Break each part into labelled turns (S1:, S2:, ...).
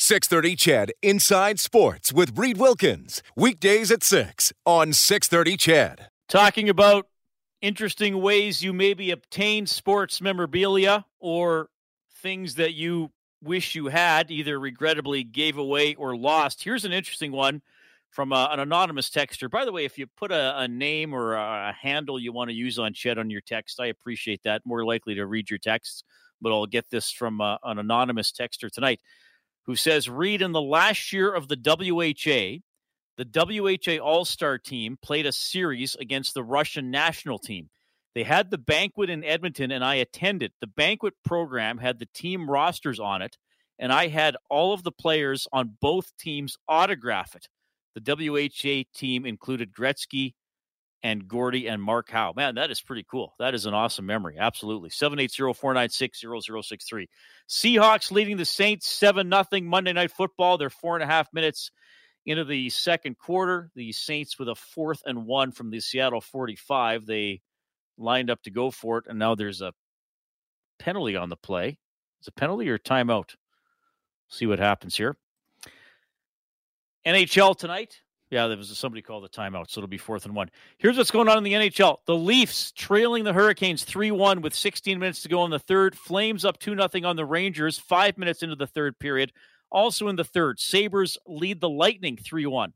S1: 630 Ched Inside Sports with Reed Wilkins. Weekdays at 6 on 630 Ched.
S2: Talking about interesting ways you maybe obtain sports memorabilia or things that you wish you had, either regrettably gave away or lost. Here's an interesting one from uh, an anonymous texter. By the way, if you put a, a name or a, a handle you want to use on Ched on your text, I appreciate that. More likely to read your texts, but I'll get this from uh, an anonymous texter tonight who says, Reed, in the last year of the WHA, the WHA All Star team played a series against the Russian national team. They had the banquet in Edmonton, and I attended. The banquet program had the team rosters on it, and I had all of the players on both teams autograph it. The WHA team included Gretzky, and Gordie and Mark Howe. Man, that is pretty cool. That is an awesome memory. Absolutely. 780-496-0063. Seahawks leading the Saints 7 nothing Monday night football. They're four and a half minutes into the second quarter. The Saints with a fourth and one from the Seattle 45. They lined up to go for it, and now there's a penalty on the play. Is a penalty or timeout? See what happens here. NHL tonight. Yeah, there was somebody called the timeout, so it'll be fourth and one. Here's what's going on in the NHL. The Leafs trailing the Hurricanes 3 1 with 16 minutes to go in the third. Flames up 2 0 on the Rangers, five minutes into the third period. Also in the third, Sabres lead the Lightning 3 1.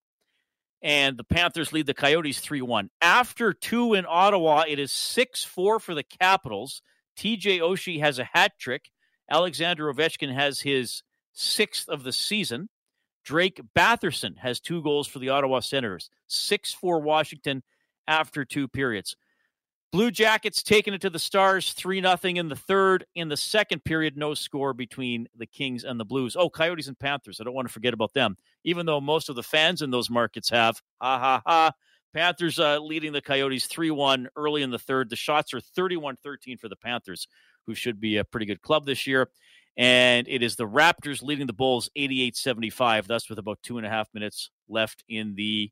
S2: And the Panthers lead the Coyotes 3 1. After two in Ottawa, it is 6 4 for the Capitals. TJ Oshie has a hat trick. Alexander Ovechkin has his sixth of the season. Drake Batherson has two goals for the Ottawa Senators, 6 for Washington after two periods. Blue Jackets taking it to the Stars, 3 0 in the third. In the second period, no score between the Kings and the Blues. Oh, Coyotes and Panthers. I don't want to forget about them, even though most of the fans in those markets have. Ha ha ha. Panthers uh, leading the Coyotes 3 1 early in the third. The shots are 31 13 for the Panthers, who should be a pretty good club this year. And it is the Raptors leading the Bulls 88 75. That's with about two and a half minutes left in the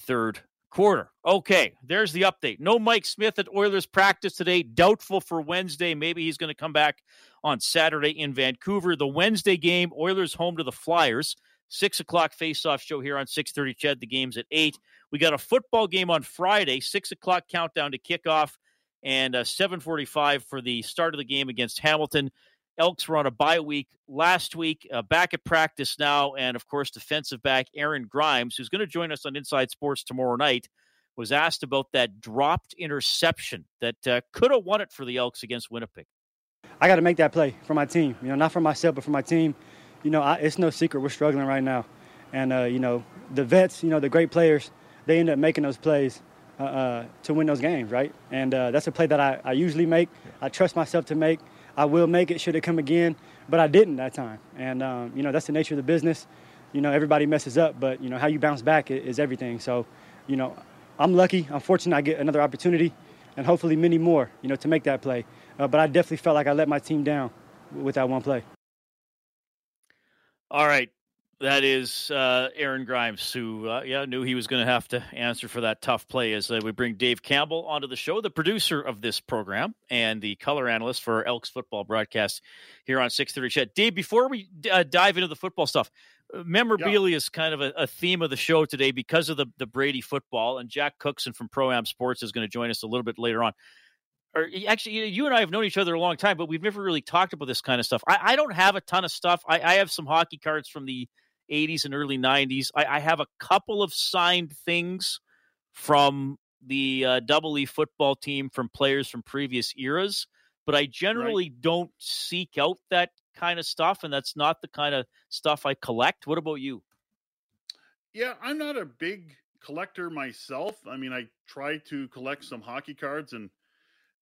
S2: third quarter. Okay, there's the update. No Mike Smith at Oilers practice today. Doubtful for Wednesday. Maybe he's going to come back on Saturday in Vancouver. The Wednesday game, Oilers home to the Flyers. Six o'clock face-off show here on 6:30. Ched, the game's at eight. We got a football game on Friday. Six o'clock countdown to kickoff, and uh, 7:45 for the start of the game against Hamilton. Elks were on a bye week last week, uh, back at practice now. And of course, defensive back Aaron Grimes, who's going to join us on Inside Sports tomorrow night, was asked about that dropped interception that uh, could have won it for the Elks against Winnipeg.
S3: I got to make that play for my team. You know, not for myself, but for my team. You know, I, it's no secret we're struggling right now. And, uh, you know, the vets, you know, the great players, they end up making those plays uh, uh, to win those games, right? And uh, that's a play that I, I usually make. I trust myself to make. I will make it should it come again, but I didn't that time. And, um, you know, that's the nature of the business. You know, everybody messes up, but, you know, how you bounce back is everything. So, you know, I'm lucky. I'm fortunate I get another opportunity and hopefully many more, you know, to make that play. Uh, but I definitely felt like I let my team down with that one play.
S2: All right. That is uh, Aaron Grimes, who uh, yeah knew he was going to have to answer for that tough play. As uh, we bring Dave Campbell onto the show, the producer of this program and the color analyst for Elks football broadcast here on Six Thirty Ched. Dave, before we uh, dive into the football stuff, uh, memorabilia yeah. is kind of a, a, theme of the show today because of the the Brady football. And Jack Cookson from Pro Am Sports is going to join us a little bit later on. Or actually, you and I have known each other a long time, but we've never really talked about this kind of stuff. I, I don't have a ton of stuff. I, I have some hockey cards from the 80s and early 90s. I, I have a couple of signed things from the uh, double E football team from players from previous eras, but I generally right. don't seek out that kind of stuff, and that's not the kind of stuff I collect. What about you?
S4: Yeah, I'm not a big collector myself. I mean, I try to collect some hockey cards and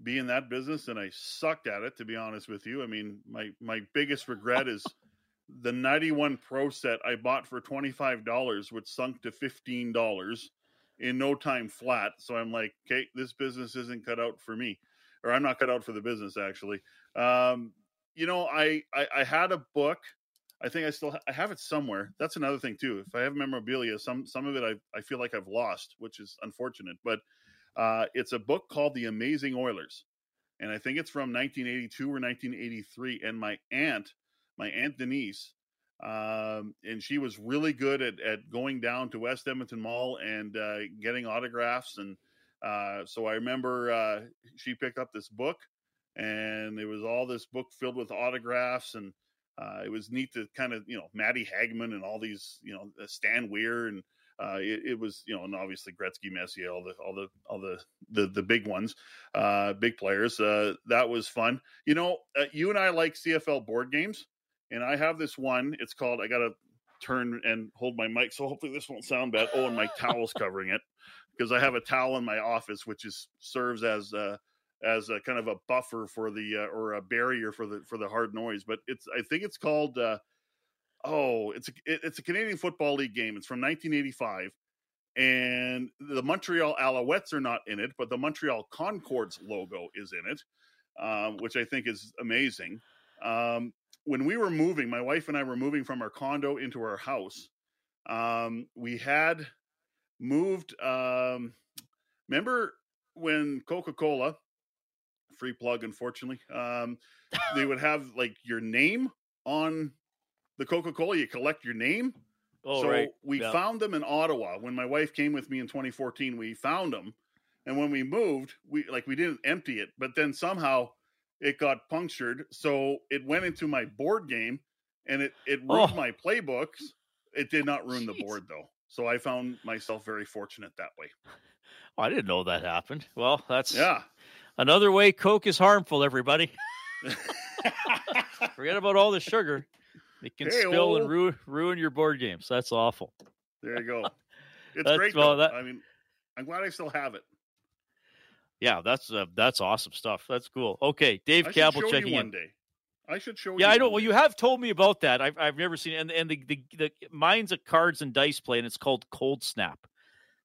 S4: be in that business, and I sucked at it, to be honest with you. I mean, my my biggest regret is the 91 Pro set I bought for $25, which sunk to $15 in no time flat. So I'm like, okay, this business isn't cut out for me, or I'm not cut out for the business actually. Um, you know, I, I, I had a book. I think I still ha- I have it somewhere. That's another thing too. If I have memorabilia, some some of it I, I feel like I've lost, which is unfortunate. But uh, it's a book called The Amazing Oilers, and I think it's from 1982 or 1983. And my aunt, my aunt Denise, um, and she was really good at, at going down to West Edmonton Mall and uh, getting autographs. And uh, so I remember uh, she picked up this book, and it was all this book filled with autographs, and uh, it was neat to kind of you know Matti Hagman and all these you know uh, Stan Weir and. Uh, it, it, was, you know, and obviously Gretzky, Messier, all the, all the, all the, the, the big ones, big players. that was fun. You know, you and I like CFL board games and I have this one. It's called. I gotta turn and hold my mic, so hopefully this won't sound bad. Oh, and my towel's covering it because I have a towel in my office, which is serves as a, as a kind of a buffer for the uh, or a barrier for the for the hard noise. But it's I think it's called. Uh, oh, it's a it, it's a Canadian Football League game. It's from 1985. And the Montreal Alouettes are not in it, but the Montreal Concords logo is in it, um, which I think is amazing. Um, when we were moving, my wife and I were moving from our condo into our house. Um, we had moved. Um, remember when Coca Cola, free plug, unfortunately, um, they would have like your name on the Coca Cola. You collect your name.
S2: Oh,
S4: so
S2: right.
S4: we
S2: Yeah.
S4: found them in Ottawa when my wife came with me in 2014. We found them, and when we moved, we like we didn't empty it, but then somehow it got punctured, so it went into my board game, and it it ruined
S2: Oh.
S4: my playbooks. It did not ruin the board though, so I found myself very fortunate that way.
S2: Oh, I didn't know that happened. Well, that's
S4: Yeah.
S2: another way Coke is harmful. Everybody, forget about all the sugar. It can spill
S4: Hey-o.
S2: and oh. ruin ruin your board games. That's awful.
S4: there you go. It's great
S2: well, that-
S4: I mean, I'm glad I still have it.
S2: Yeah, that's uh, that's awesome stuff. That's cool. Okay, Dave
S4: Campbell
S2: checking
S4: you
S2: in.
S4: one day. I should show you.
S2: Yeah, I know. Well, you have told me about that. I've I've never seen it. And and the, the the mine's a cards and dice play, and it's called Cold Snap.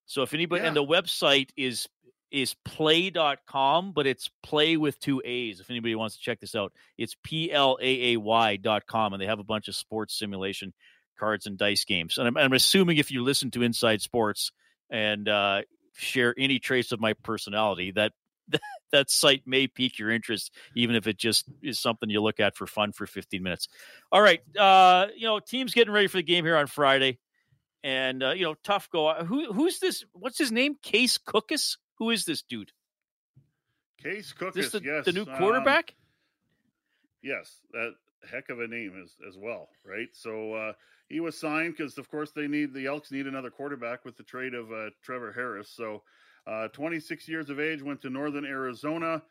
S2: So if anybody and the website is is play.com, but it's play with two A's. If anybody wants to check this out, it's P L A A Y dot com, and they have a bunch of sports simulation cards and dice games. And I'm, I'm assuming if you listen to Inside Sports and uh, share any trace of my personality, that that site may pique your interest, even if it just is something you look at for fun for 15 minutes. All right, uh, you know, team's getting ready for the game here on Friday, and uh, you know, tough go. Who who's this? What's his name? Case Cookus. Who is this dude?
S4: Case Cookus
S2: is this the,
S4: yes,
S2: the new
S4: um,
S2: quarterback?
S4: yes, that heck of a name as as well, right? So uh, he was signed because, of course, they need the Elks need another quarterback with the trade of uh, Trevor Harris. So, uh, 26 years of age, went to Northern Arizona,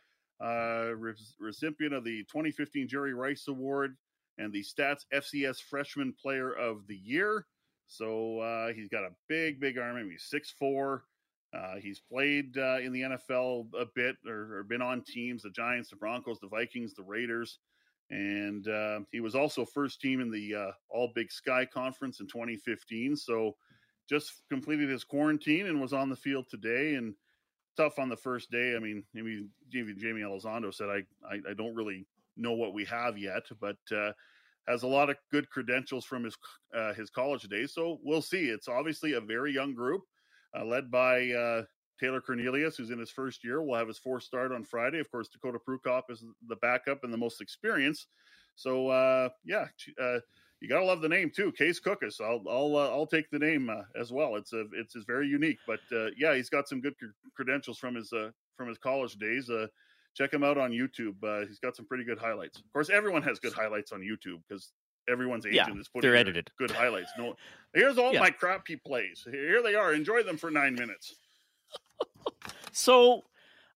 S4: uh, re- recipient of the 2015 Jerry Rice Award and the Stats FCS Freshman Player of the Year. So uh, he's got a big, big arm. Mean, he's six four. Uh, he's played uh, in the NFL a bit, or, or been on teams: the Giants, the Broncos, the Vikings, the Raiders, and uh, he was also first team in the uh, All Big Sky Conference in 2015. So just completed his quarantine and was on the field today. And tough on the first day. I mean, maybe Jamie, Jaime Elizondo said, I, I, I don't really know what we have yet, but uh, has a lot of good credentials from his uh, his college days. So we'll see. It's obviously a very young group, uh, led by uh, Taylor Cornelius, who's in his first year. Will have his fourth start on Friday. Of course, Dakota Prukop is the backup and the most experienced. So uh, yeah, uh, you gotta love the name too, Case Cookus. I'll I'll uh, I'll take the name uh, as well. It's a it's, it's very unique, but uh, yeah, he's got some good cr- credentials from his uh, from his college days. Uh, check him out on YouTube. Uh, he's got some pretty good highlights. Of course, everyone has good highlights on YouTube because everyone's
S2: Yeah,
S4: agent is putting
S2: they're edited.
S4: good highlights. No, here's all
S2: Yeah.
S4: my crappy plays. Here they are. Enjoy them for nine minutes.
S2: So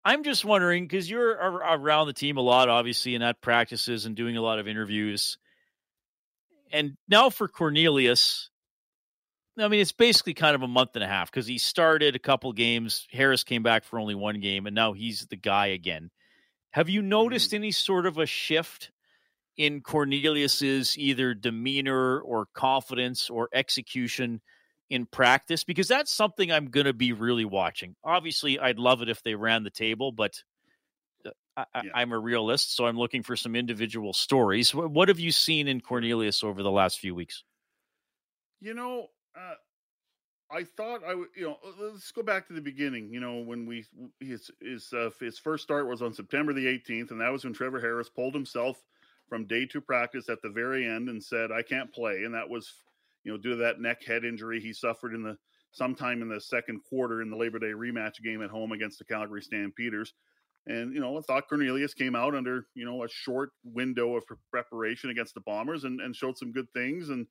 S2: I'm just wondering because you're around the team a lot, obviously, and at practices and doing a lot of interviews. And now for Cornelius, I mean, it's basically kind of a month and a half because he started a couple games. Harris came back for only one game, and now he's the guy again. Have you noticed mm-hmm. any sort of a shift in Cornelius's either demeanor or confidence or execution in practice? Because that's something I'm going to be really watching. Obviously, I'd love it if they ran the table, but uh, I, am a realist, so I'm looking for some individual stories. What have you seen in Cornelius over the last few weeks?
S4: You know, uh, I thought I would, you know, let's go back to the beginning. You know, when we his his uh, his first start was on September the 18th, and that was when Trevor Harris pulled himself from day two practice at the very end and said, "I can't play," and that was, you know, due to that neck head injury he suffered in the sometime in the second quarter in the Labor Day rematch game at home against the Calgary Stampeders. And you know, I thought Cornelius came out under you know a short window of preparation against the Bombers and, and showed some good things and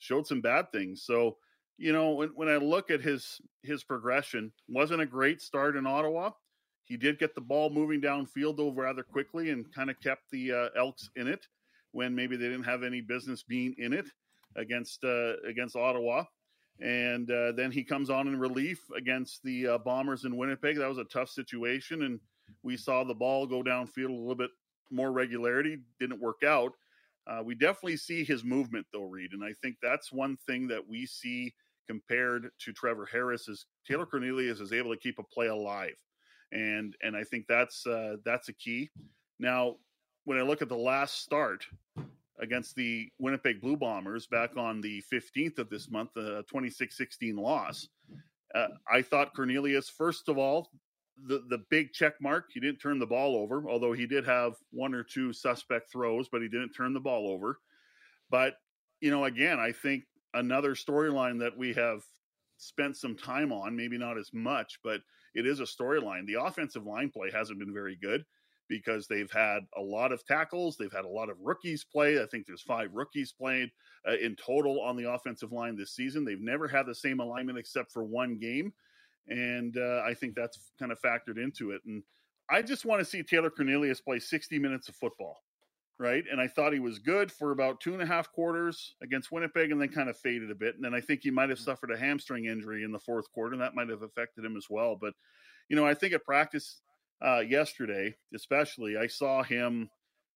S4: showed some bad things. So you know, when, when I look at his his progression, wasn't a great start in Ottawa. He did get the ball moving downfield though rather quickly and kind of kept the uh, Elks in it when maybe they didn't have any business being in it against uh, against Ottawa. And uh, then he comes on in relief against the uh, Bombers in Winnipeg. That was a tough situation, and we saw the ball go downfield a little bit more regularity. Didn't work out. Uh, we definitely see his movement though, Reed, and I think that's one thing that we see compared to Trevor Harris is Taylor Cornelius is able to keep a play alive, and and I think that's uh, that's a key. Now, when I look at the last start against the Winnipeg Blue Bombers back on the 15th of this month, the 26-16 loss, uh, I thought Cornelius first of all the the big check mark he didn't turn the ball over although he did have one or two suspect throws but he didn't turn the ball over. But you know again i think another storyline that we have spent some time on, maybe not as much, but it is a storyline. The offensive line play hasn't been very good because they've had a lot of tackles, they've had a lot of rookies play. I think there's five rookies played uh, in total on the offensive line this season. They've never had the same alignment except for one game, and uh, I think that's kind of factored into it. And I just want to see Taylor Cornelius play 60 minutes of football right? And I thought he was good for about two and a half quarters against Winnipeg and then kind of faded a bit. And then I think he might have mm. suffered a hamstring injury in the fourth quarter, and that might have affected him as well. But, you know, I think at practice uh, yesterday, especially, I saw him,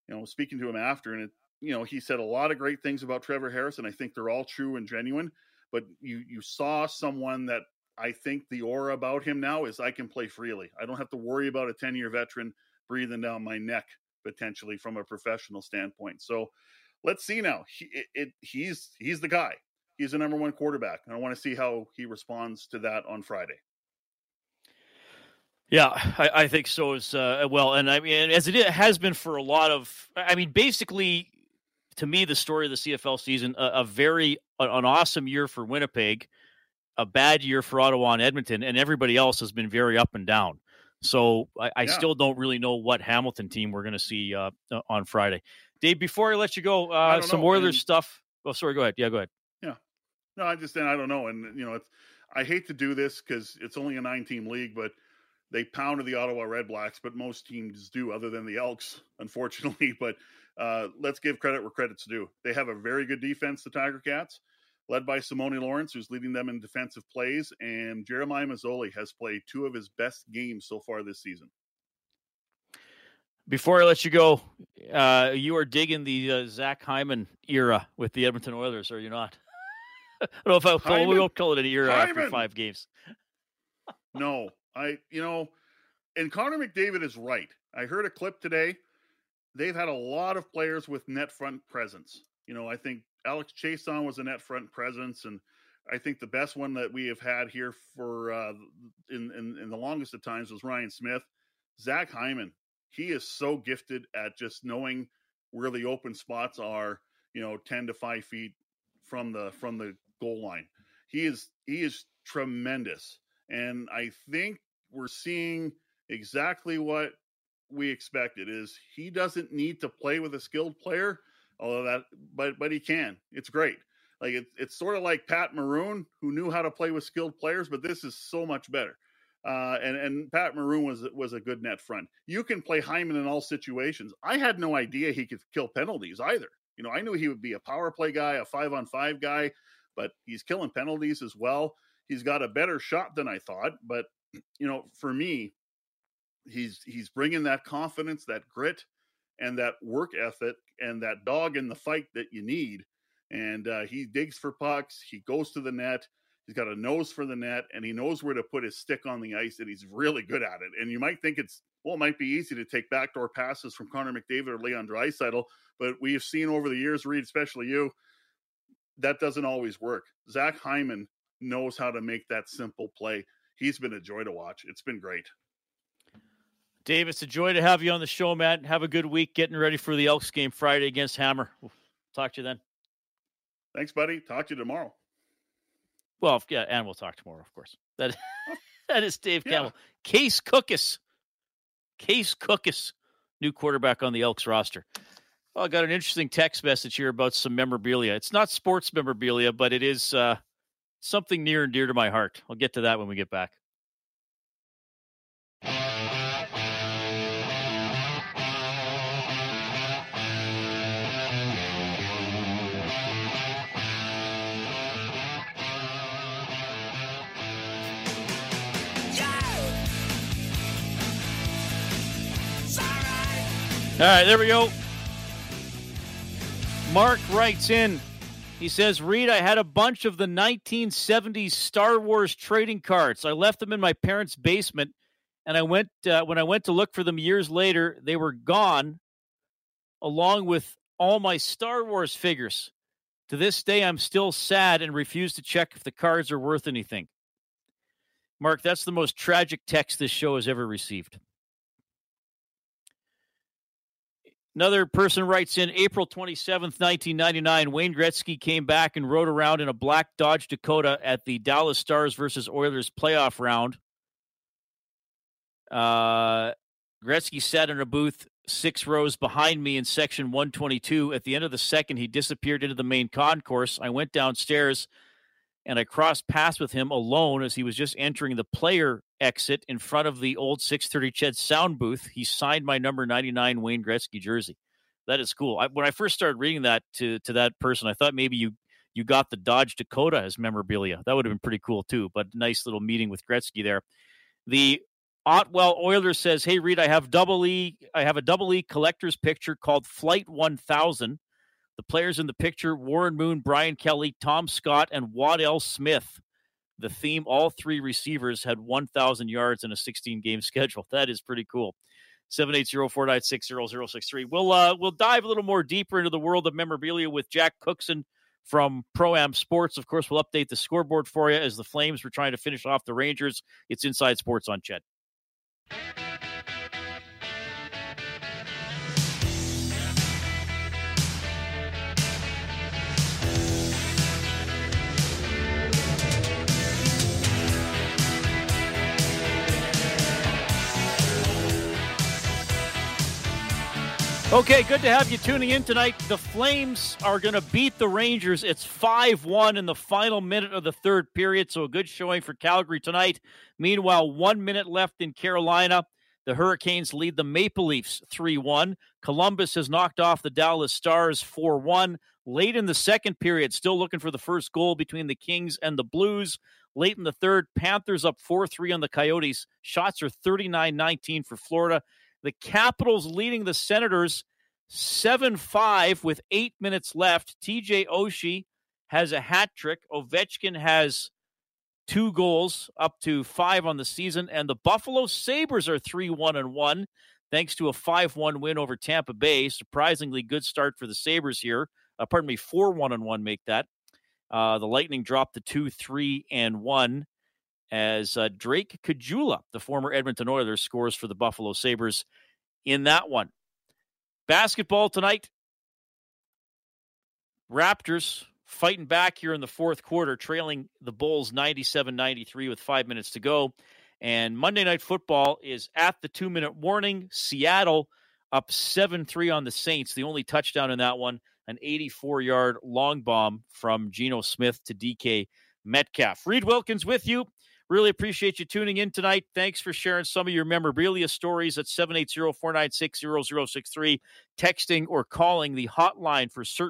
S4: you know, speaking to him after, and it, you know, he said a lot of great things about Trevor Harris, and I think they're all true and genuine. But you you saw someone that I think the aura about him now is I can play freely. I don't have to worry about a 10 year veteran breathing down my neck potentially from a professional standpoint. So let's see now. He, it, it, he's he's the guy. He's the number one quarterback, and I want to see how he responds to that on Friday.
S2: Yeah, I, I think so as uh, well, and I mean, as it has been for a lot of, I mean, basically, to me, the story of the CFL season, a, a very an awesome year for Winnipeg, a bad year for Ottawa and Edmonton, and everybody else has been very up and down. So I, I yeah. still don't really know what Hamilton team we're going to see uh, uh, on Friday. Dave, before I let you go, uh, some know. Oilers and, stuff. Oh, sorry. Go ahead. Yeah, go ahead.
S4: Yeah. No, I just I don't know, and you know, it's I hate to do this because it's only a nine-team league, but they pounded the Ottawa Red Blacks, but most teams do, other than the Elks, unfortunately. But uh, let's give credit where credit's due. They have a very good defense, the Tiger Cats led by Simoni Lawrence, who's leading them in defensive plays. And Jeremiah Masoli has played two of his best games so far this season.
S2: Before I let you go, uh, you are digging the uh, Zach Hyman era with the Edmonton Oilers, are you not? I don't know if I we won't call it an era Hyman. after five games.
S4: no, I you know, and Connor McDavid is right. I heard a clip today. They've had a lot of players with net front presence. You know, I think Alex Chiasson was a net front presence, and I think the best one that we have had here for uh, in, in, in the longest of times was Ryan Smyth. Zach Hyman, he is so gifted at just knowing where the open spots are. You know, ten to five feet from the from the goal line. He is he is tremendous, and I think we're seeing exactly what we expected. Is he doesn't need to play with a skilled player although that but but he can. It's great. Like it, it's sort of like pat maroon who knew how to play with skilled players but this is so much better. Uh, and and pat maroon was was a good net front. You can play hyman in all situations. I had no idea he could kill penalties either. You know i knew he would be a power play guy a five on five guy but he's killing penalties as well he's got a better shot than i thought but you know for me he's he's bringing that confidence that grit and that work ethic and that dog in the fight that you need. And uh, he digs for pucks. He goes to the net. He's got a nose for the net, and he knows where to put his stick on the ice, and he's really good at it. And you might think it's well, it might be easy to take backdoor passes from Connor McDavid or Leon Draisaitl, but we have seen over the years, Reed, especially you, that doesn't always work. Zach Hyman knows how to make that simple play. He's been a joy to watch. It's been great.
S2: Dave, it's a joy to have you on the show, Matt. Have a good week getting ready for the Elks game Friday against Hammer. We'll talk to you then.
S4: Thanks, buddy. Talk to you tomorrow.
S2: Well, yeah, and we'll talk tomorrow, of course. That that is Dave yeah. Campbell. Case Cookus. Case Cookus, new quarterback on the Elks roster. Well, I got an interesting text message here about some memorabilia. It's not sports memorabilia, but it is uh, something near and dear to my heart. I'll get to that when we get back. All right, there we go. Mark writes in. He says, Reed, I had a bunch of the 1970s Star Wars trading cards. I left them in my parents' basement, and I went uh, when I went to look for them years later, they were gone, along with all my Star Wars figures. To this day, I'm still sad and refuse to check if the cards are worth anything. Mark, that's the most tragic text this show has ever received. Another person writes in April 27th, 1999. Wayne Gretzky came back and rode around in a black Dodge Dakota at the Dallas Stars versus Oilers playoff round. Uh, Gretzky sat in a booth six rows behind me in section 122. At the end of the second, he disappeared into the main concourse. I went downstairs and I crossed paths with him alone as he was just entering the player exit in front of the old 630 Ched sound booth. He signed my number 99 Wayne Gretzky jersey. That is cool. I, when I first started reading that to to that person, I thought maybe you you got the Dodge Dakota as memorabilia. That would have been pretty cool too. But nice little meeting with Gretzky there. The Otwell Oilers says, "Hey Reed, I have double E. I have a double E collector's picture called Flight 1000. The players in the picture: Warren Moon, Brian Kelly, Tom Scott, and Waddell Smith the theme all three receivers had 1,000 yards in a 16 game schedule. That is pretty cool. 780-496-0063. We'll uh, we'll dive a little more deeper into the world of memorabilia with Jack Cookson from Pro Am Sports. Of course, we'll update the scoreboard for you as the Flames were trying to finish off the Rangers. It's Inside Sports on Ched. Okay, good to have you tuning in tonight. The Flames are going to beat the Rangers. It's 5 1 in the final minute of the third period, so a good showing for Calgary tonight. Meanwhile, one minute left in Carolina. The Hurricanes lead the Maple Leafs 3 1. Columbus has knocked off the Dallas Stars 4 1. Late in the second period, still looking for the first goal between the Kings and the Blues. Late in the third, Panthers up 4 3 on the Coyotes. Shots are 39 19 for Florida. The Capitals leading the Senators 7 5 with eight minutes left. TJ Oshie has a hat trick. Ovechkin has two goals, up to five on the season. And the Buffalo Sabres are 3 1 and 1, thanks to a 5 1 win over Tampa Bay. Surprisingly good start for the Sabres here. Uh, pardon me, 4 1 and 1 make that. Uh, the Lightning dropped to 2 3 and 1 as uh, Drake Caggiula, the former Edmonton Oilers, scores for the Buffalo Sabres in that one. Basketball tonight. Raptors fighting back here in the fourth quarter, trailing the Bulls 97 93 with five minutes to go. And Monday Night Football is at the two minute warning. Seattle up 7 3 on the Saints. The only touchdown in that one, an 84 yard long bomb from Geno Smith to DK Metcalf. Reed Wilkins with you. Really appreciate you tuning in tonight. Thanks for sharing some of your memorabilia stories at 780 496 0063, texting or calling the hotline for certain.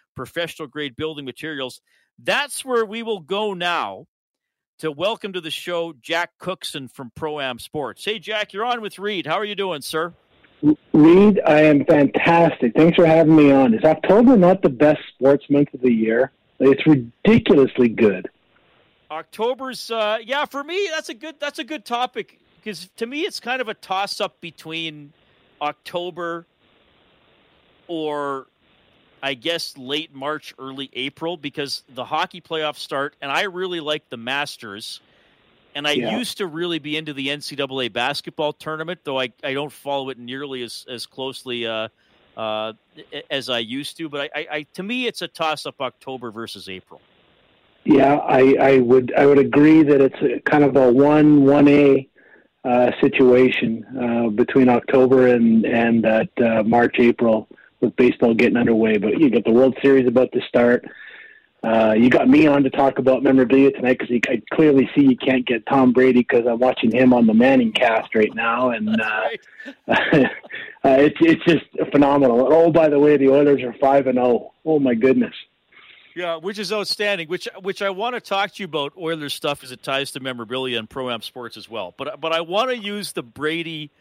S2: professional grade building materials. That's where we will go now to welcome to the show Jack Cookson from Pro Am Sports. Hey, Jack, you're on with Reed. How are you doing, sir?
S5: Reed, I am fantastic. Thanks for having me on. Is October not the best sports month of the year? It's ridiculously good.
S2: October's, uh, yeah, for me, that's a good that's a good topic because to me, it's kind of a toss up between October or I guess late March, early April, because the hockey playoffs start, and I really like the Masters. And I yeah. used to really be into the NCAA basketball tournament, though I, I don't follow it nearly as as closely uh, uh, as I used to. But I, I, I to me, it's a toss up October versus April.
S5: Yeah, I, I would I would agree that it's a, kind of a one one A uh, situation uh, between October and and that uh, March April with baseball getting underway. But you got the World Series about to start. Uh, you got me on to talk about memorabilia tonight because I clearly see you can't get Tom Brady because I'm watching him on the Manning cast right now, and uh, uh, it's it's just phenomenal. Oh, by the way, the Oilers are five and zero. Oh. oh my goodness.
S2: Yeah, which is outstanding. Which which I want to talk to you about Oilers stuff as it ties to memorabilia and pro am sports as well. But but I want to use the Brady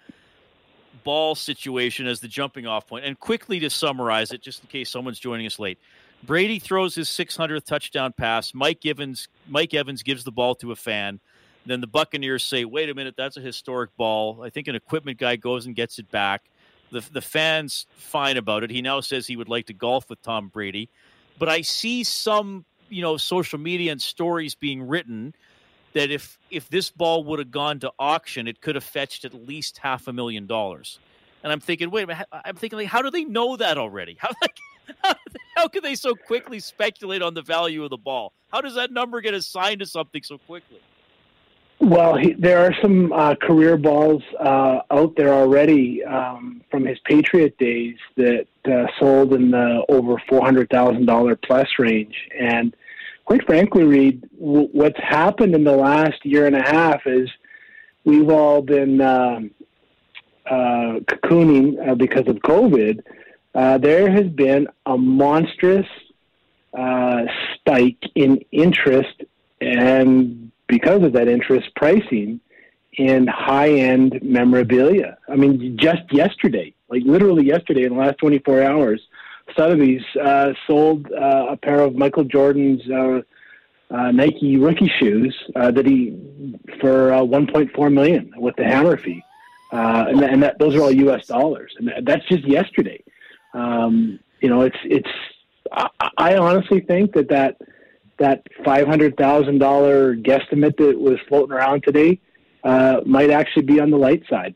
S2: ball situation as the jumping off point. And quickly to summarize it, just in case someone's joining us late. Brady throws his 600th touchdown pass. Mike Evans Mike Evans gives the ball to a fan. Then the Buccaneers say, "Wait a minute, that's a historic ball." I think an equipment guy goes and gets it back. The the fans fine about it. He now says he would like to golf with Tom Brady. But I see some, you know, social media and stories being written that if if this ball would have gone to auction, it could have fetched at least half a million dollars. And I'm thinking, wait a minute, I'm thinking, like, how do they know that already? How like how, how could they so quickly speculate on the value of the ball? How does that number get assigned to something so quickly?
S5: Well, he, there are some uh, career balls uh, out there already um, from his Patriot days that uh, sold in the over four hundred thousand dollar plus range, and quite frankly, Reed, w- what's happened in the last year and a half is we've all been uh, uh, cocooning uh, because of COVID. Uh, there has been a monstrous uh, spike in interest, and because of that interest, pricing in high-end memorabilia. I mean, just yesterday, like literally yesterday, in the last 24 hours, Sotheby's uh, sold uh, a pair of Michael Jordan's uh, uh, Nike rookie shoes that he for uh, 1.4 million with the hammer fee, and, and that, those are all U.S. dollars, and that's just yesterday. Um, you know, it's it's. I, I honestly think that that that five hundred thousand dollar guesstimate that was floating around today uh, might actually be on the light side.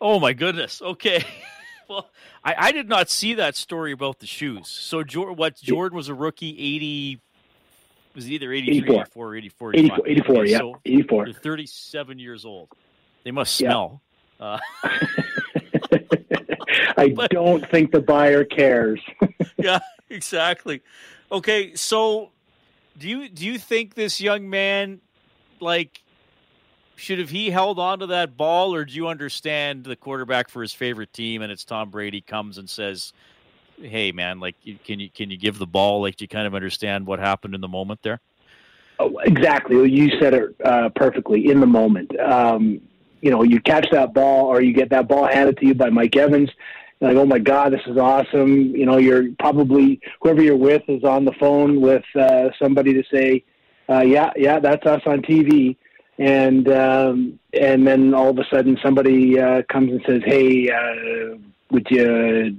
S2: Oh my goodness! Okay. well, I, I, did not see that story about the shoes. So, what Jordan was a rookie, eighty was it either 83, 84. 84 or 84,
S5: 84, 84 okay, yeah, so 84.
S2: They're 37 years old. They must smell. Yeah. Uh,
S5: I but, don't think the buyer cares.
S2: yeah, exactly. Okay, so do you do you think this young man like should have he held on to that ball, or do you understand the quarterback for his favorite team and it's Tom Brady comes and says, "Hey, man, like, can you can you give the ball? Like, do you kind of understand what happened in the moment there?"
S5: Oh, exactly. You said it uh, perfectly. In the moment, um, you know, you catch that ball or you get that ball handed to you by Mike Evans. Like, oh my God, this is awesome. You know, you're probably whoever you're with is on the phone with uh, somebody to say, uh, "Yeah, yeah, that's us on TV." And um, and then all of a sudden somebody uh, comes and says, "Hey, uh, would you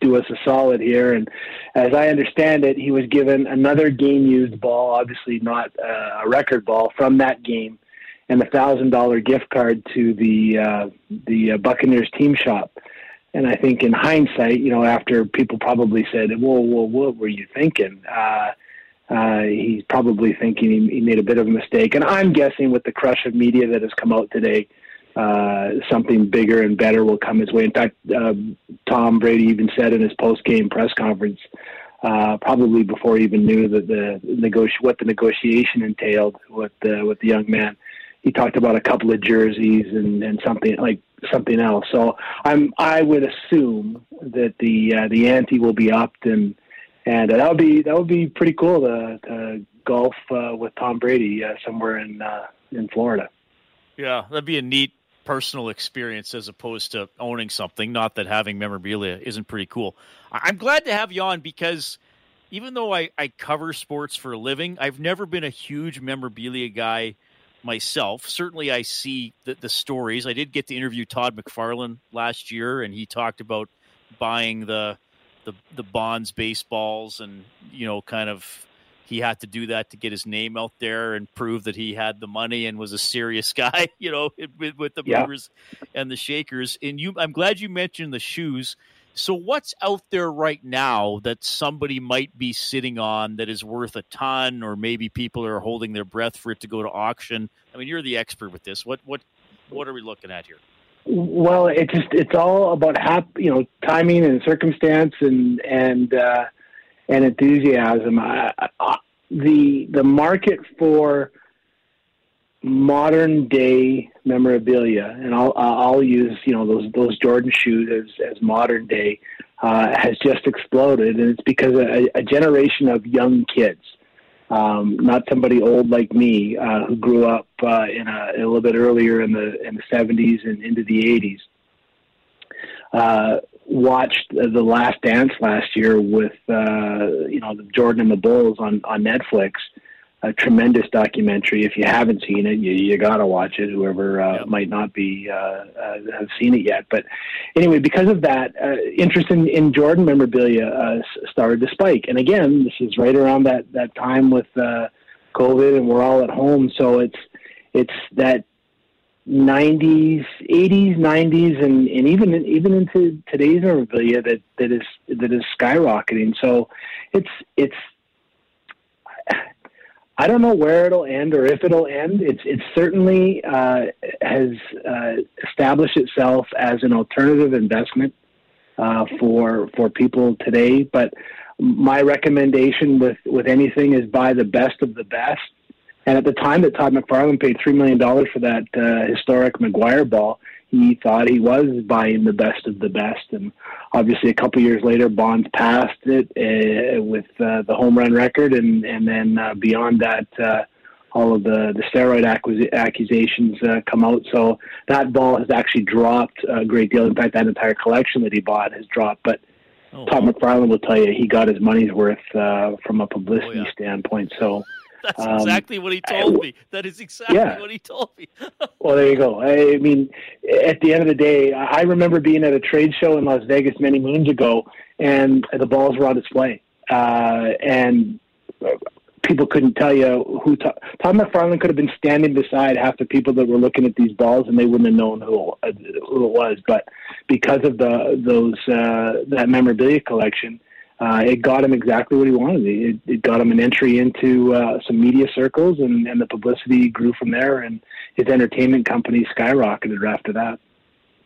S5: do us a solid here?" And as I understand it, he was given another game-used ball, obviously not uh, a record ball from that game, and a thousand dollar gift card to the uh, the uh, Buccaneers team shop. and I think in hindsight, you know, after people probably said, "Whoa, whoa, what were you thinking?" Uh, he's probably thinking he, he made a bit of a mistake. And I'm guessing with the crush of media that has come out today, uh, something bigger and better will come his way. In fact, uh, Tom Brady even said in his post-game press conference, uh, probably before he even knew that the negoti- what the negotiation entailed with the with the young man, he talked about a couple of jerseys and, and something like something else. So I'm I would assume that the uh, the ante will be upped and and uh, that would be that would be pretty cool to, to golf uh, with Tom Brady uh, somewhere in uh, in Florida.
S2: Yeah, that'd be a neat personal experience as opposed to owning something. Not that having memorabilia isn't pretty cool. I'm glad to have you on because even though I, I cover sports for a living, I've never been a huge memorabilia guy myself. Certainly, I see the, the stories. I did get to interview Todd McFarlane last year, and he talked about buying the the the Bonds baseballs, and you know, kind of he had to do that to get his name out there and prove that he had the money and was a serious guy, you know, with, with the
S5: Yeah.
S2: movers and the shakers. And you, I'm glad you mentioned the shoes. So, what's out there right now that somebody might be sitting on that is worth a ton, or maybe people are holding their breath for it to go to auction? I mean, you're the expert with this. What what what are we looking at here?
S5: Well, it just it's all about hap- you know timing and circumstance and and uh, and enthusiasm. I, I, the the market for modern day memorabilia, and I'll I'll use you know those those Jordan shoes as as modern day, uh, has just exploded, and it's because a, a generation of young kids, um, not somebody old like me uh, who grew up uh, in a, a little bit earlier in the in the seventies and into the eighties. Uh, watched the Last Dance last year with uh, you know Jordan and the Bulls on on Netflix. A tremendous documentary. If you haven't seen it, you, you got to watch it. Whoever uh,
S2: Yep.
S5: might not be uh, uh, have seen it yet, but anyway, because of that, uh, interest in, in Jordan memorabilia uh, started to spike. And again, this is right around that that time with uh, COVID, and we're all at home, so it's it's that 90s, 80s, 90s, and, and even even into today's memorabilia that, that is that is skyrocketing. So it's it's I don't know where it'll end or if it'll end. It's it's certainly uh, has uh, established itself as an alternative investment uh, for for people today. But my recommendation with with anything is buy the best of the best. And at the time that Todd McFarlane paid three million dollars for that uh, historic McGwire ball, he thought he was buying the best of the best. And obviously, a couple years later, Bonds passed it uh, with uh, the home run record, and and then uh, beyond that, uh, all of the the steroid acquis- accusations uh, come out. So that ball has actually dropped a great deal. In fact, that entire collection that he bought has dropped. But
S2: Oh,
S5: Todd McFarlane will tell you he got his money's worth uh, from a publicity
S2: Oh, yeah.
S5: standpoint. So.
S2: That's
S5: um,
S2: exactly what he
S5: I-
S2: told me. That is exactly
S5: Yeah.
S2: what he told me.
S5: Well, there you go. I mean, at the end of the day, I remember being at a trade show in Las Vegas many moons ago, and the balls were on display, uh, and people couldn't tell you who. Tom, Tom McFarlane could have been standing beside half the people that were looking at these balls, and they wouldn't have known who uh, who it was. But because of the those uh, that memorabilia collection. Uh, it got him exactly what he wanted. It, it got him an entry into uh, some media circles, and, and the publicity grew from there. And his entertainment company skyrocketed after that.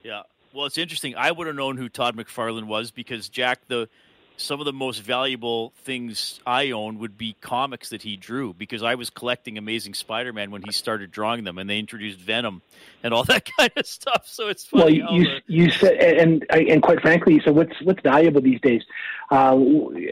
S2: Yeah. Well, it's interesting. I would have known who Todd McFarlane was because Jack, the some of the most valuable things I own would be comics that he drew because I was collecting Amazing Spider-Man when he started drawing them, and they introduced Venom and all that kind of stuff. So it's
S5: Well,
S2: funny. how
S5: you
S2: the-
S5: you said, and and quite frankly, so what's what's valuable these days? Uh,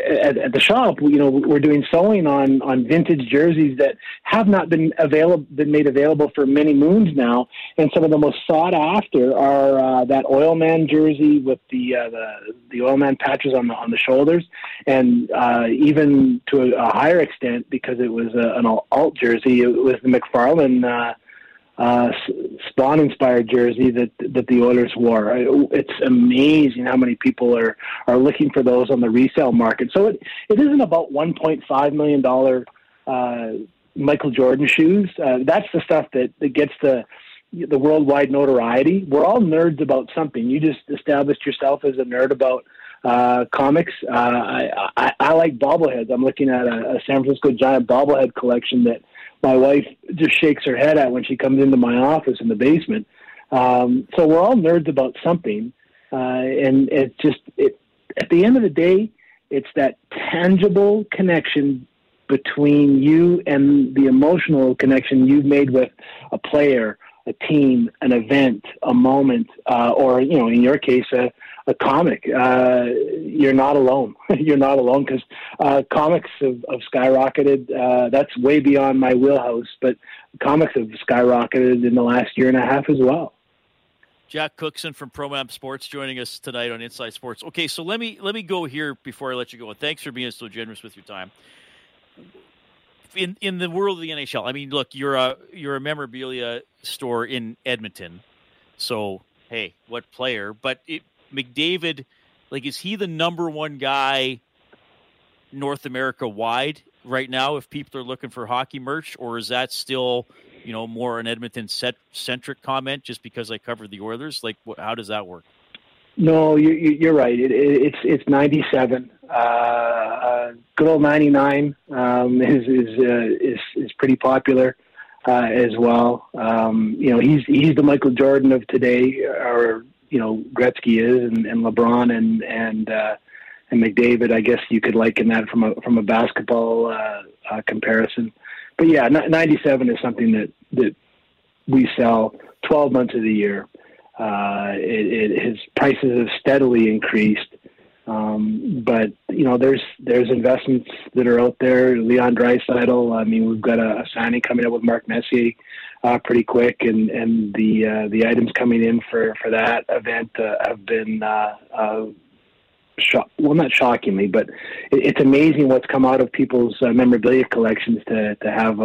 S5: at, at the shop, you know, we're doing sewing on on vintage jerseys that have not been available, been made available for many moons now, and some of the most sought after are uh, that oil man jersey with the uh, the the oil man patches on the on the shoulders, and uh, even to a, a higher extent because it was a, an alt jersey, it was the McFarlane. Uh, uh, Spawn inspired jersey that that the Oilers wore. It's amazing how many people are are looking for those on the resale market. So it it isn't about 1.5 million dollar uh, Michael Jordan shoes. Uh, that's the stuff that that gets the the worldwide notoriety. We're all nerds about something. You just established yourself as a nerd about uh, comics. Uh, I, I, I like bobbleheads. I'm looking at a, a San Francisco Giant bobblehead collection that my wife just shakes her head at when she comes into my office in the basement. Um, so we're all nerds about something, uh, and it's just it, at the end of the day, it's that tangible connection between you and the emotional connection you've made with a player, a team, an event, a moment, uh, or you know, in your case, a, a comic. Uh, you're not alone. you're not alone because uh, comics have, have skyrocketed. Uh, that's way beyond my wheelhouse, but comics have skyrocketed in the last year and a half as well.
S2: Jack Cookson from ProAm Sports joining us tonight on Inside Sports. Okay, so let me let me go here before I let you go. And thanks for being so generous with your time. In in the world of the NHL, I mean, look, you're a you're a memorabilia store in Edmonton, so hey, what player? But it, McDavid, like, is he the number one guy North America wide right now? If people are looking for hockey merch, or is that still you know more an Edmonton centric comment just because I covered the Oilers? Like, how does that work?
S5: No, you, are right. It, it, it's it's ninety seven. Uh, uh, good old ninety nine um, is is, uh, is is pretty popular uh, as well. Um, you know, he's he's the Michael Jordan of today, or you know Gretzky is, and, and LeBron and and uh, and McDavid. I guess you could liken that from a from a basketball uh, uh, comparison. But yeah, ninety seven is something that that we sell twelve months of the year. Uh, it, it, his prices have steadily increased. Um, but you know, there's there's investments that are out there. Leon Draisaitl. I mean, we've got a, signing coming up with Mark Messier uh, pretty quick, and and the uh, the items coming in for for that event uh, have been uh, uh, shock, well, not shockingly, but it, it's amazing what's come out of people's memorabilia collections to to have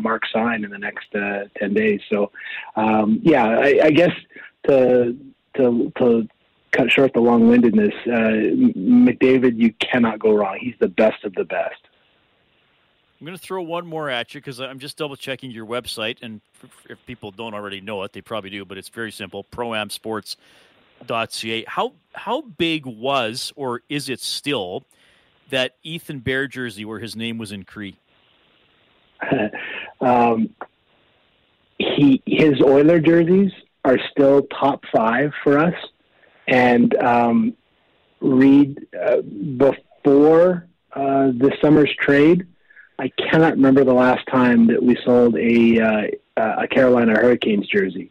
S5: Mark sign in the next ten days. So, um, yeah, I, I guess to to to cut short the long windedness, uh, McDavid, you cannot go wrong. He's the best of the best.
S2: I'm going to throw one more at you because I'm just double checking your website, and if people don't already know it, they probably do. But it's very simple: proamsports.ca. How how big was or is it still that Ethan Bear jersey where his name was in Cree?
S5: um, he his Oiler jerseys are still top five for us. And um, Reed, uh, before uh, this summer's trade, I cannot remember the last time that we sold a uh, a Carolina Hurricanes jersey.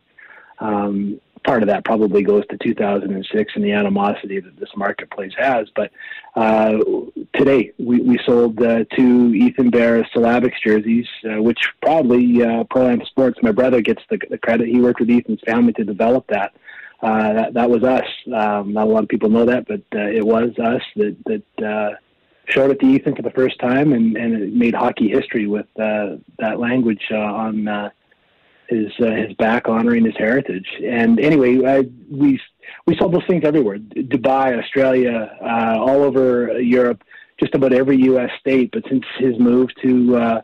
S5: Um, part of that probably goes to 2006 and the animosity that this marketplace has. But uh, today we, we sold uh, two Ethan Bear Syllabics jerseys, uh, which probably uh, Pro Am Sports, my brother gets the, the credit. He worked with Ethan's family to develop that. Uh, that, that was us. Um, not a lot of people know that, but uh, it was us that, that uh, showed it to Ethan for the first time, and, and it made hockey history with uh, that language uh, on uh, his uh, his back honoring his heritage. And anyway, I, we we saw those things everywhere: Dubai, Australia, uh, all over Europe, just about every U.S. state. But since his move to uh,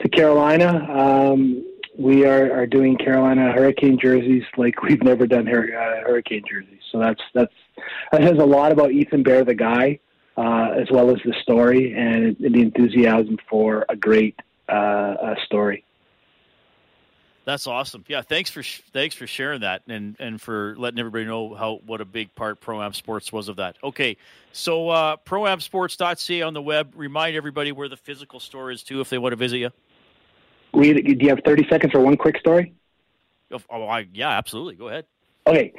S5: to Carolina, um, we are, are doing Carolina Hurricane jerseys like we've never done uh, Hurricane jerseys. So that's that's that has a lot about Ethan Bear, the guy, uh, as well as the story and, the enthusiasm for a great uh, story.
S2: That's awesome. Yeah, thanks for thanks for sharing that and and for letting everybody know how what a big part Pro Am Sports was of that. Okay, so uh, proamsports.ca on the web. Remind everybody where the physical store is too if they want to visit you.
S5: We, do you have thirty seconds for one quick story?
S2: Oh I, yeah, absolutely. Go ahead.
S5: Okay,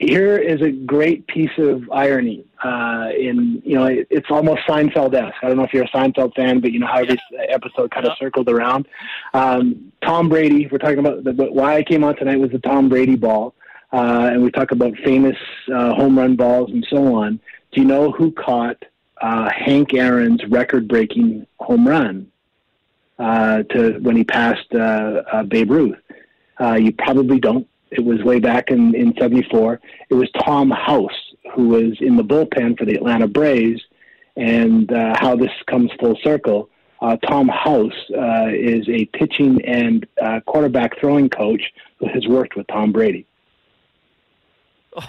S5: here is a great piece of irony. Uh, in you know, it's almost Seinfeld-esque. I don't know if you're a Seinfeld fan, but you know how every episode kind of circled around. Um, Tom Brady. We're talking about the, why I came on tonight was the Tom Brady ball, uh, and we talk about famous uh, home run balls and so on. Do you know who caught uh, Hank Aaron's record-breaking home run uh, to when he passed uh, Babe Ruth? you probably don't it was way back in, in 74. It was Tom House, who was in the bullpen for the Atlanta Braves. And uh, how this comes full circle, uh, Tom House uh, is a pitching and uh, quarterback throwing coach who has worked with Tom Brady.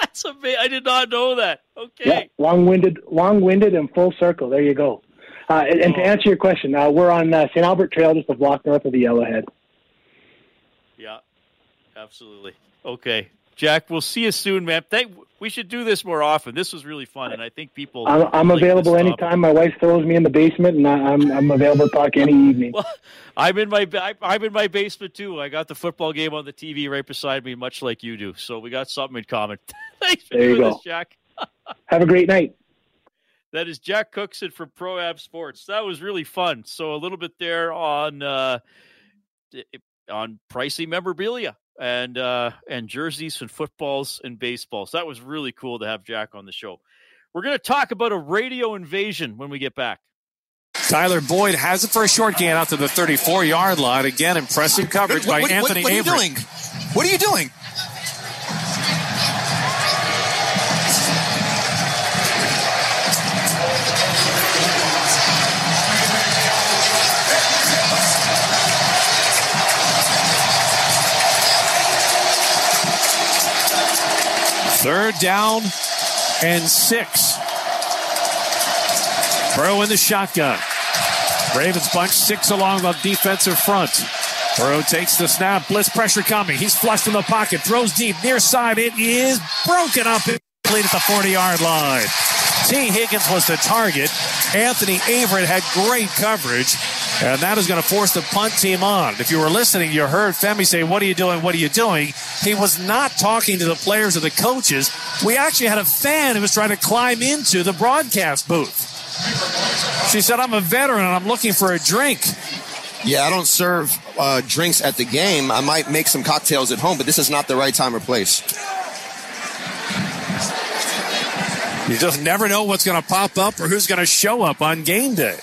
S2: That's amazing. I did not know that. Okay.
S5: Yeah, long-winded, long-winded, and full circle. There you go. Uh, and, and, to
S2: Oh.
S5: answer your question, uh, we're on uh, St. Albert Trail, just a block north of the Yellowhead.
S2: Yeah, absolutely. Okay, Jack, we'll see you soon, man. Thank. We should do this more often. This was really fun, and I think people.
S5: I'm, I'm
S2: like
S5: available anytime. My wife throws me in the basement, and I, I'm I'm available to talk any evening.
S2: Well, I'm in my I'm in my basement too. I got the football game on the TV right beside me, much like you do. So we got something in common. Thanks for
S5: There you
S2: doing
S5: go.
S2: this, Jack.
S5: Have a great night.
S2: That is Jack Cookson for ProAm Sports. That was really fun. So a little bit there on uh, on pricey memorabilia and uh, and jerseys and footballs and baseballs. That was really cool to have Jack on the show. We're going to talk about a radio invasion when we get back.
S6: Tyler Boyd has it for a short gain out to the 34 yard line. Again, impressive coverage by
S7: what, what-
S6: Anthony
S7: what, are you
S6: Avery.
S7: doing? What are you doing?
S6: Third down and six. Burrow in the shotgun. Ravens bunch six along the defensive front. Burrow takes the snap. Blitz pressure coming. He's flushed in the pocket. Throws deep. Near side. It is broken up. Complete at the 40 yard line. Tee Higgins was the target. Anthony Averett had great coverage. And that is going to force the punt team on. If you were listening, you heard Femi say, What are you doing? What are you doing? He was not talking to the players or the coaches. We actually had a fan who was trying to climb into the broadcast booth. She said, I'm a veteran and I'm looking for a drink.
S7: Yeah, I don't serve uh, drinks at the game. I might make some cocktails at home, but this is not the right time or place.
S6: You just never know what's going to pop up or who's going to show up on game day.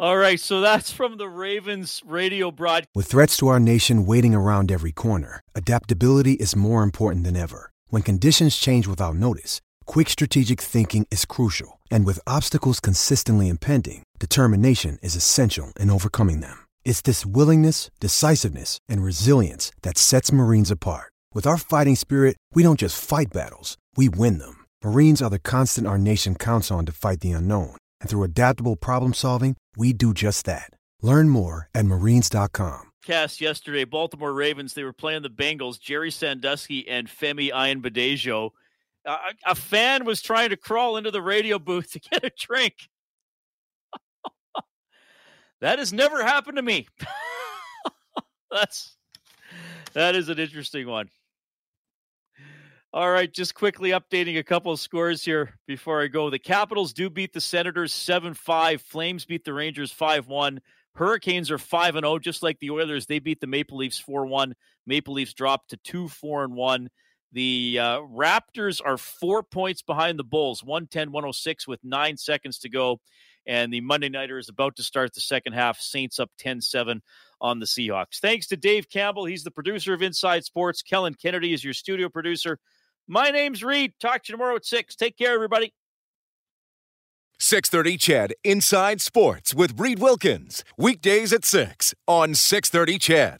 S2: All right, so that's from the Ravens radio broadcast.
S8: With threats to our nation waiting around every corner, adaptability is more important than ever. When conditions change without notice, quick strategic thinking is crucial. And with obstacles consistently impending, determination is essential in overcoming them. It's this willingness, decisiveness, and resilience that sets Marines apart. With our fighting spirit, we don't just fight battles, we win them. Marines are the constant our nation counts on to fight the unknown. And through adaptable problem solving, we do just that. Learn more at marines.com.
S2: Cast yesterday, Baltimore Ravens. They were playing the Bengals. Gerry Sandusky and Femi Ayanbadejo. Uh, a fan was trying to crawl into the radio booth to get a drink. that has never happened to me. That's that is an interesting one. All right, just quickly updating a couple of scores here before I go. The Capitals do beat the Senators 7 5. Flames beat the Rangers 5 1. Hurricanes are 5 0, just like the Oilers. They beat the Maple Leafs 4 1. Maple Leafs dropped to 2 4 and 1. The uh, Raptors are four points behind the Bulls, 110 106 with nine seconds to go. And the Monday Nighter is about to start the second half. Saints up 10 7 on the Seahawks. Thanks to Dave Campbell. He's the producer of Inside Sports. Kellen Kennedy is your studio producer. My name's Reed. Talk to you tomorrow at 6. Take care, everybody.
S1: 630 Ched Inside Sports with Reed Wilkins. Weekdays at 6 on 630 Ched.